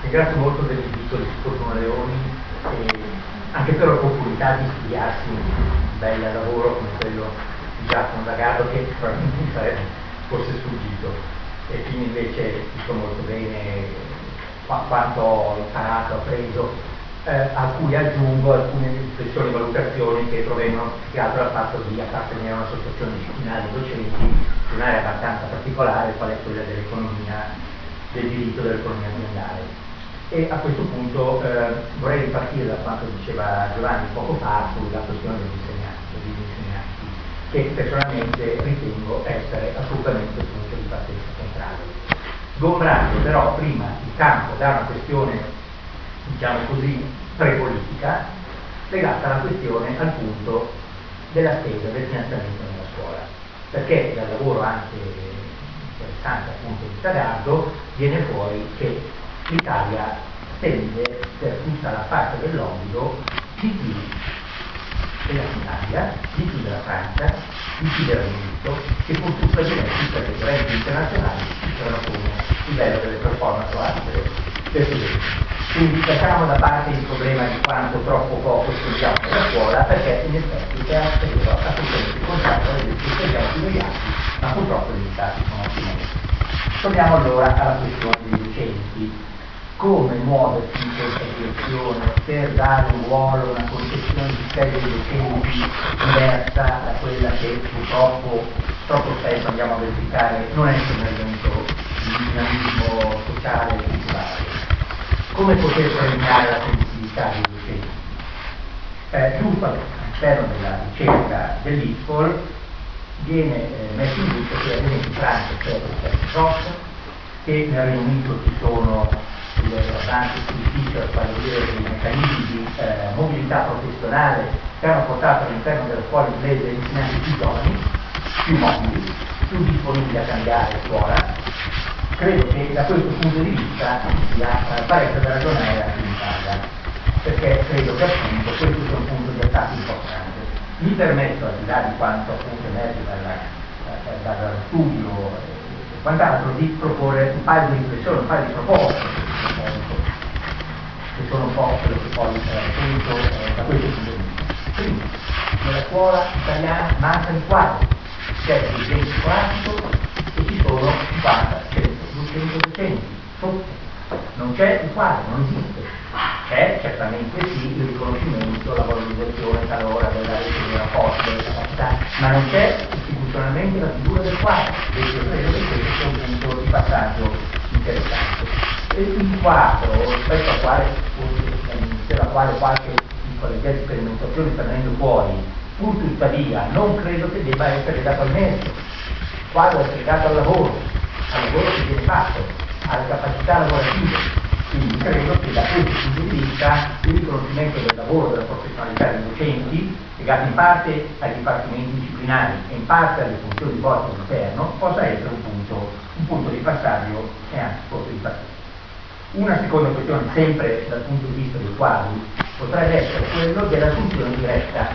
ringrazio molto del invito di Fortuno Leoni, e anche per l'opportunità di studiarsi un bel lavoro come quello di Giacomo Zagardo che probabilmente mi sarebbe forse sfuggito e quindi invece dico molto bene quanto ho imparato, ho preso, eh, a cui aggiungo alcune riflessioni e valutazioni che provengono più che altro dal fatto di appartenere a un'associazione disciplinare di docenti in un'area abbastanza particolare, qual è quella dell'economia, del diritto dell'economia aziendale. E a questo punto eh, vorrei ripartire da quanto diceva Giovanni poco fa sulla questione degli insegnanti, degli insegnanti che personalmente ritengo essere assolutamente il punto di partenza centrale. Sgombrando però prima il campo da una questione, diciamo così, prepolitica, legata alla questione al punto della spesa del finanziamento nella scuola. Perché dal lavoro anche interessante appunto di Tagardo viene fuori che l'Italia spende per tutta la parte dell'obbligo di più della Finlandia, di più della Francia, di più del Regno che pur tuttavia tutte le correnti internazionali superano come livello delle performance o altre del studente. Quindi lasciamo da parte il problema di quanto troppo poco studiamo nella scuola, perché in effetti è assolutamente il contrario, che studiamo più degli altri, ma purtroppo i risultati sono ottimali. Torniamo allora alla questione dei docenti come muoversi in questa direzione per dare un ruolo, una concezione di serie di docenti diversa da quella che purtroppo troppo spesso andiamo a verificare non un elemento di dinamismo sociale e culturale. Come poter premiare la sensibilità dei docenti? Eh, giusto all'interno della ricerca dell'ISPOL viene eh, messo in luce che ad esempio in Francia c'è il PROS, che nel Regno Unito ci sono riguardanti sul a dire dei meccanismi di eh, mobilità professionale che hanno portato all'interno della scuola inglese insegnanti più giovani, più mobili, più disponibili a cambiare scuola. Credo che da questo punto di vista sia eh, parecchio da ragionare anche in Italia, perché credo che appunto questo sia un punto di attacco importante. Mi permetto, al di là di quanto appunto emerge dal, dal studio e quant'altro, di proporre un paio di riflessioni, un paio di proposte che sono un po' quello che poi eh, penso eh, da questo punto di vista. Primo, nella scuola italiana mancano i quadri, c'è il dirigente scolastico e ci sono 50, 100, 200 docenti. Non c'è il quadro, non esiste. C'è certamente sì il riconoscimento, la valorizzazione talora della rete dei rapporti, delle capacità, ma non c'è istituzionalmente la figura del quadro. E io credo che questo sia un punto di passaggio interessante il quadro rispetto al quale, della quale qualche piccola idea di sperimentazione sta venendo fuori, pur tuttavia non credo che debba essere dato al merito. Quadro è legato al lavoro, al lavoro che viene fatto, alle capacità lavorative. Quindi credo che da questo punto di vista il riconoscimento del lavoro, della professionalità dei docenti, legato in parte ai dipartimenti disciplinari e in parte alle funzioni di forza all'interno, possa essere un punto, un punto di passaggio e anche forse di passaggio. Una seconda questione, sempre dal punto di vista dei quadri, potrebbe essere quello dell'assunzione diretta,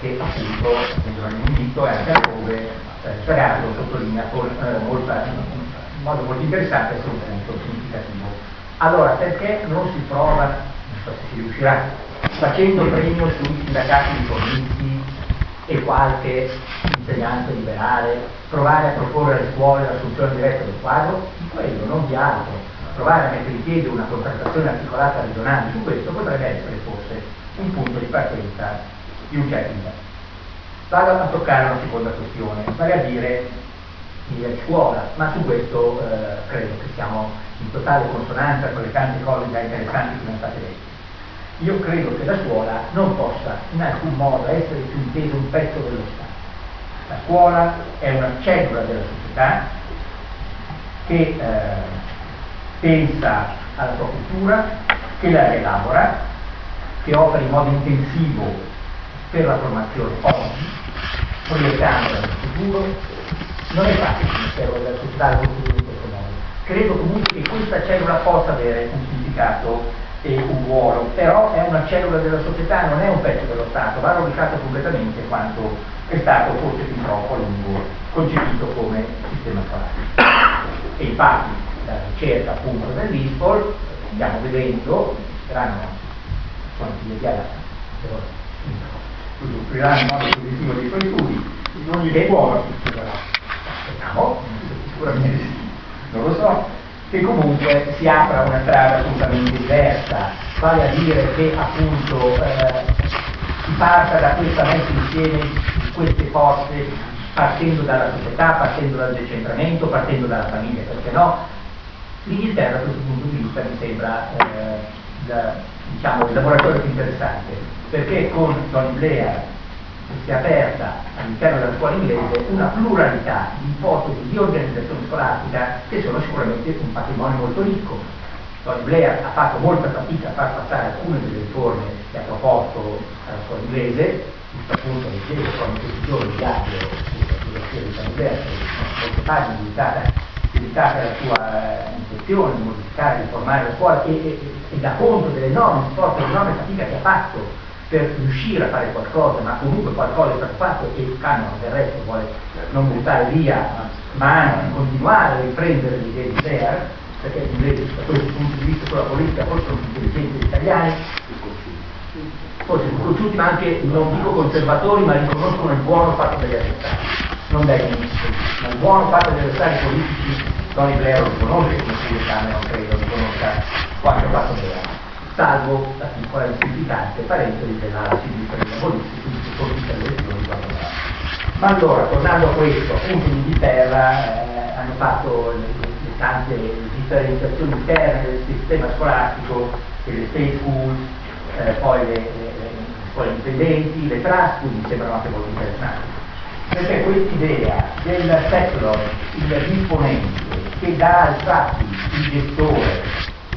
che appunto, nel invito e anche altrove, eh, Sagardo sottolinea con, eh, molta, in modo molto interessante un punto significativo. Allora, perché non si prova, non so se si riuscirà, facendo premio sui sindacati di fornisti e qualche insegnante liberale, provare a proporre alle scuole l'assunzione diretta del quadro? Di quello, non di altro provare a mettere in piedi una contrattazione articolata regionale su questo potrebbe essere forse un punto di partenza di un certo livello. Vado a toccare una seconda questione, vale a dire il scuola, ma su questo eh, credo che siamo in totale consonanza con le tante cose già interessanti che sono state dette. Io credo che la scuola non possa in alcun modo essere più intesa un pezzo dello Stato. La scuola è una cellula della società che eh, pensa alla sua cultura, che la elabora, che opera in modo intensivo per la formazione oggi, proiettandola nel futuro. Non è facile il della società da costruire in questo modo. Credo comunque che questa cellula possa avere un significato e un ruolo, però è una cellula della società, non è un pezzo dello Stato, va rovesciato completamente quanto è stato forse fin troppo a lungo concepito come sistema scolastico. E infatti la ricerca appunto dell'ISPOL stiamo vedendo, saranno, sono immediata, però soffriranno il modo positivo dei suoi studi, non gli scuola succederà. Speriamo, sicuramente sì, non lo so, che comunque si apra una strada assolutamente diversa, vale a dire che appunto eh, si parta da questa messa insieme di queste forze partendo dalla società, partendo dal decentramento, partendo dalla famiglia, perché no? L'Inghilterra da questo punto di vista mi sembra eh, la, diciamo, il laboratorio più interessante, perché con Tony Blair si è aperta all'interno della scuola inglese una pluralità di ipotesi di organizzazione scolastica che sono sicuramente un patrimonio molto ricco. Tony Blair ha fatto molta fatica a far passare alcune delle riforme che ha proposto alla scuola inglese, giusto appunto leggevo proprio questi giorni il diario di Tony Blair, molte pagine dedicate, dedicate alla sua di modificare, di riformare la scuola e, e, e dà conto dell'enorme sforzo, dell'enorme fatica che ha fatto per riuscire a fare qualcosa, ma comunque qualcosa è stato fatto e il canone del resto vuole non buttare via, ma anzi continuare a riprendere le idee di Blair, perché gli inglesi da questo punto di vista sulla politica forse sono più intelligenti degli italiani, forse conosciuti, ma anche, non dico conservatori, ma riconoscono il buono fatto dagli avversari, non dai ministri, ma il buono fatto dagli avversari politici Tony Blair lo riconosce, come si non credo, riconosca quanto fatto Blair salvo la piccola insignificante parentesi della sinistra dei quindi si colpisce le elezioni quando Ma allora, tornando a questo, appunto in Inghilterra eh, hanno fatto le, le, tante differenziazioni interne del sistema scolastico, le state schools, eh, poi le, le, scuole indipendenti, le trust, mi sembrano anche molto interessanti. Perché quest'idea del settler, il disponente, che dà al traffic il gestore,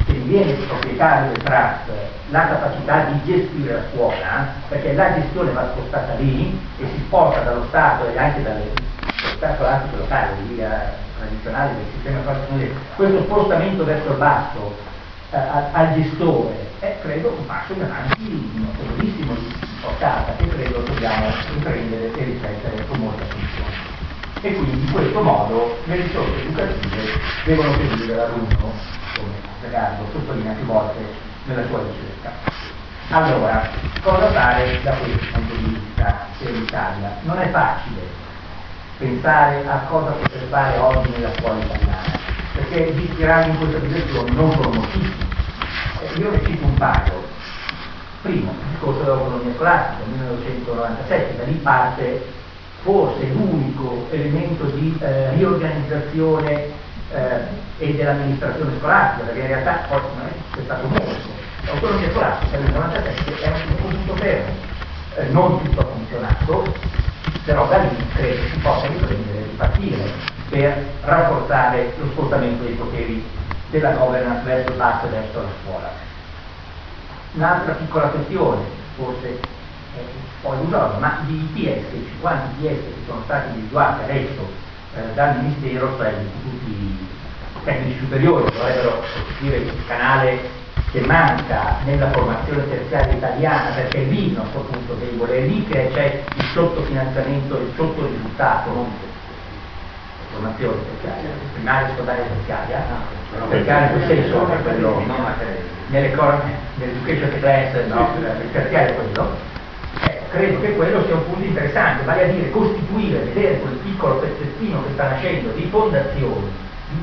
che diviene proprietario del trust la capacità di gestire la scuola, perché la gestione va spostata lì e si sposta dallo Stato e anche dalle società scolastiche locali, via tradizionali del sistema scolastico, questo spostamento verso il basso eh, al gestore è credo un passo in avanti notevolissimo di portata che credo dobbiamo riprendere e riflettere con molta attenzione. E quindi in questo modo le risorse educative devono seguire l'alunno come Zagardo sottolinea più volte nella sua ricerca. Allora, cosa fare da questo punto di vista per l'Italia? Non è facile pensare a cosa poter fare oggi nella scuola italiana, perché gli ispirati in questa direzione non sono moltissimi. Eh, io ne cito un paio. Primo, il discorso dell'autonomia scolastica, 1997, da lì parte forse l'unico elemento di eh, riorganizzazione eh, e dell'amministrazione scolastica, perché in realtà poi è stato molto. L'autonomia scolastica nel 97 era un punto fermo, eh, non tutto ha funzionato, però da lì credo si possa riprendere e ripartire per rafforzare lo spostamento dei poteri della governance verso il basso e verso la scuola. Un'altra piccola questione, forse poi illusoria, ma gli ITS, i 50 ITS che sono stati individuati adesso eh, dal Ministero, cioè gli istituti tecnici superiori, dovrebbero costituire il canale che manca nella formazione terziaria italiana, perché è lì il nostro punto debole, è lì che c'è il sottofinanziamento, il sottorisultato, non formazione terziaria, primaria, secondaria terziaria, no, terziaria in quel senso quello, nelle nell'education class, no, il terziario è quello, credo che quello sia un punto interessante, vale a dire costituire, vedere quel piccolo pezzettino che sta nascendo di fondazioni,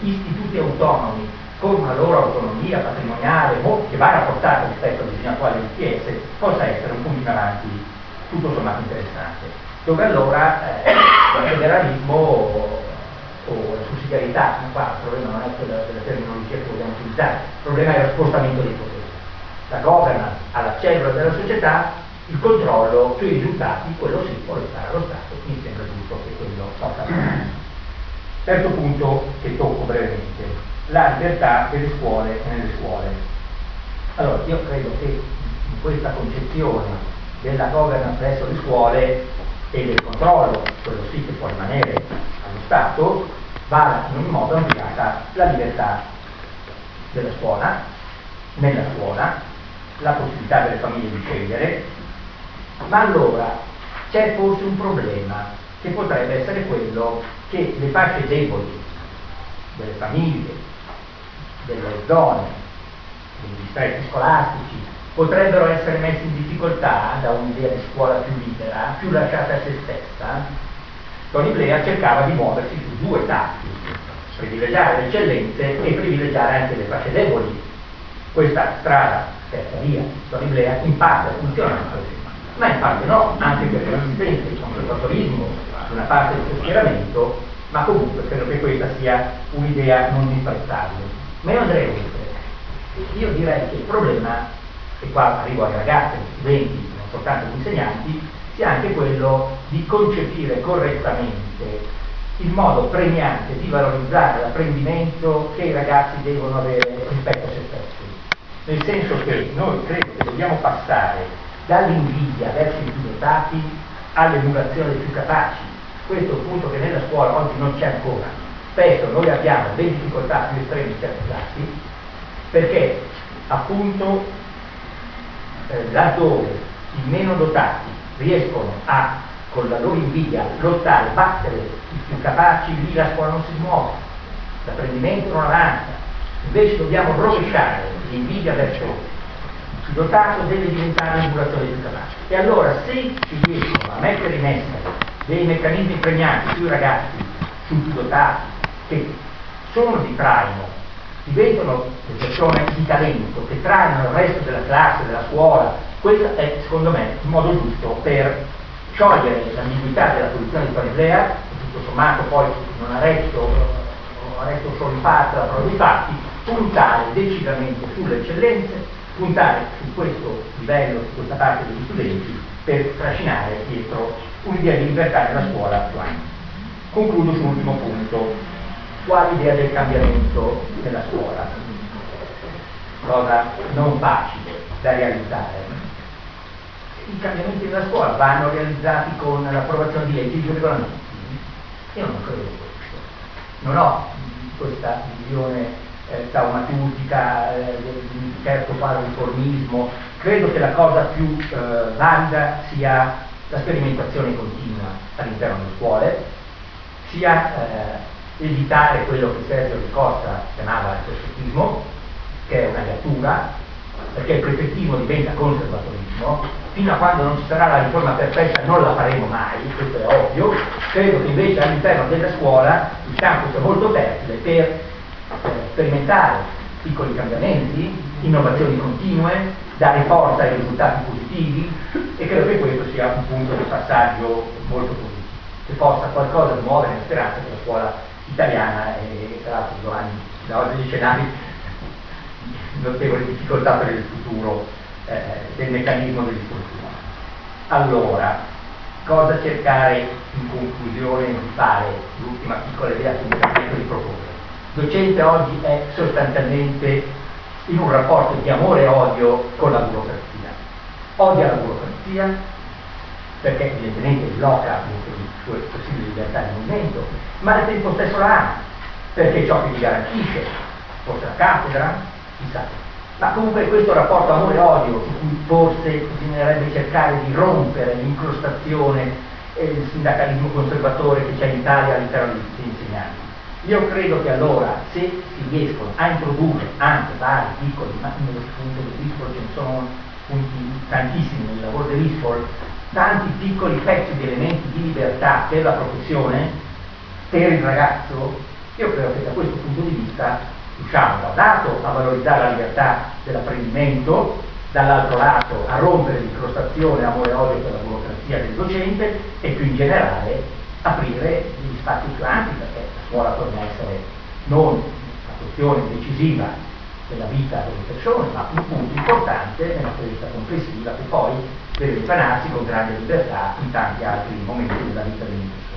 di istituti autonomi con una loro autonomia patrimoniale che va rafforzata rispetto al disegno attuale del PS, possa essere un punto in avanti tutto sommato interessante, dove allora eh, il federalismo o la sussidiarietà, qua il problema non è quella della terminologia che vogliamo utilizzare, il problema è lo spostamento dei poteri. La governance alla cellula della società il controllo sui risultati, quello sì, può restare allo Stato, mi sembra giusto che quello possa avvenire. Terzo punto che tocco brevemente, la libertà delle scuole e nelle scuole. Allora, io credo che in questa concezione della governance presso le scuole e del controllo, quello sì che può rimanere allo Stato, vada in ogni modo ampliata la libertà della scuola, nella scuola, la possibilità delle famiglie di scegliere, ma allora c'è forse un problema che potrebbe essere quello che le fasce deboli delle famiglie, delle zone, degli stretti scolastici, potrebbero essere messi in difficoltà da un'idea di scuola più libera, più lasciata a se stessa, Tony Blair cercava di muoversi su due tasti, privilegiare le eccellenze e privilegiare anche le fasce deboli. Questa strada, terza via, Tony Blair, in parte funziona, ma in parte no, anche perché l'assistenza, il conservatorismo, una parte del schieramento, ma comunque credo che questa sia un'idea non disprezzabile. Ma io andrei oltre. Io direi che il problema, e qua arrivo ai ragazzi, agli studenti, non soltanto agli insegnanti, sia anche quello di concepire correttamente il modo premiante di valorizzare l'apprendimento che i ragazzi devono avere rispetto a se stessi. Nel senso che noi credo che dobbiamo passare dall'invidia verso i più dotati all'emulazione dei più capaci. Questo è un punto che nella scuola oggi non c'è ancora. Spesso noi abbiamo delle difficoltà più estreme in certi classi perché appunto eh, laddove i meno dotati riescono a, con la loro invidia, lottare, battere i più capaci, lì la scuola non si muove, l'apprendimento non avanza. Invece dobbiamo rovesciare l'invidia verso dotato deve diventare l'emulazione più capace. E allora se si riescono a mettere in essere dei meccanismi premianti sui ragazzi, sui più dotati, che sono di traino, diventano persone di talento, che trainano il resto della classe, della scuola, questo è secondo me il modo giusto per sciogliere l'ambiguità della posizione di che tutto sommato poi non ha retto, ha retto solo in parte la prova dei fatti, puntare decisamente sulle eccellenze, puntare su questo livello, su questa parte degli studenti, per trascinare dietro un'idea di libertà nella scuola più ampia. Concludo sull'ultimo punto, quale idea del cambiamento della scuola? Cosa non facile da realizzare i cambiamenti della scuola vanno realizzati con l'approvazione di leggi di regolamenti. Io non credo questo. Non ho questa visione eh, taumaturgica eh, di certo parariformismo. Credo che la cosa più eh, valida sia la sperimentazione continua all'interno delle scuole, sia eh, evitare quello che Sergio Di Costa chiamava il prefettismo, che è una creatura, perché il prefettismo diventa conservatorismo, fino a quando non ci sarà la riforma perfetta non la faremo mai, questo è ovvio, credo che invece all'interno della scuola il campo sia molto fertile per sperimentare piccoli cambiamenti, innovazioni continue, dare forza ai risultati positivi e credo che questo sia un punto di passaggio molto positivo, che possa qualcosa muovere la speranza che la scuola italiana e tra l'altro Giovanni da oggi dice Navi notevoli difficoltà per il futuro eh, del meccanismo dell'istruzione. Allora, cosa cercare in conclusione di fare, l'ultima piccola idea che mi permetto di proporre? Docente oggi è sostanzialmente in un rapporto di amore e odio con la burocrazia. Odia la burocrazia perché evidentemente blocca le sue possibili libertà di movimento, ma al tempo stesso la ama perché ciò che gli garantisce, forse la cattedra, chissà ma comunque questo rapporto amore-odio su cui forse bisognerebbe cercare di rompere l'incrostazione e il sindacalismo conservatore che c'è in Italia all'interno degli insegnanti. Io credo che allora se si riescono a introdurre anche vari piccoli, ma nello spunto dell'ISPOL ce ne sono tantissimi nel lavoro dell'ISPOL, tanti piccoli pezzi di elementi di libertà per la professione, per il ragazzo, io credo che da questo punto di vista riusciamo da un lato a valorizzare la libertà dell'apprendimento, dall'altro lato a rompere l'incrostazione amore e odio per la burocrazia del docente e più in generale aprire gli spazi più ampi perché la scuola torna a essere non una questione decisiva della vita delle persone, ma un punto importante nella crescita complessiva che poi deve ripanarsi con grande libertà in tanti altri momenti della vita delle persone.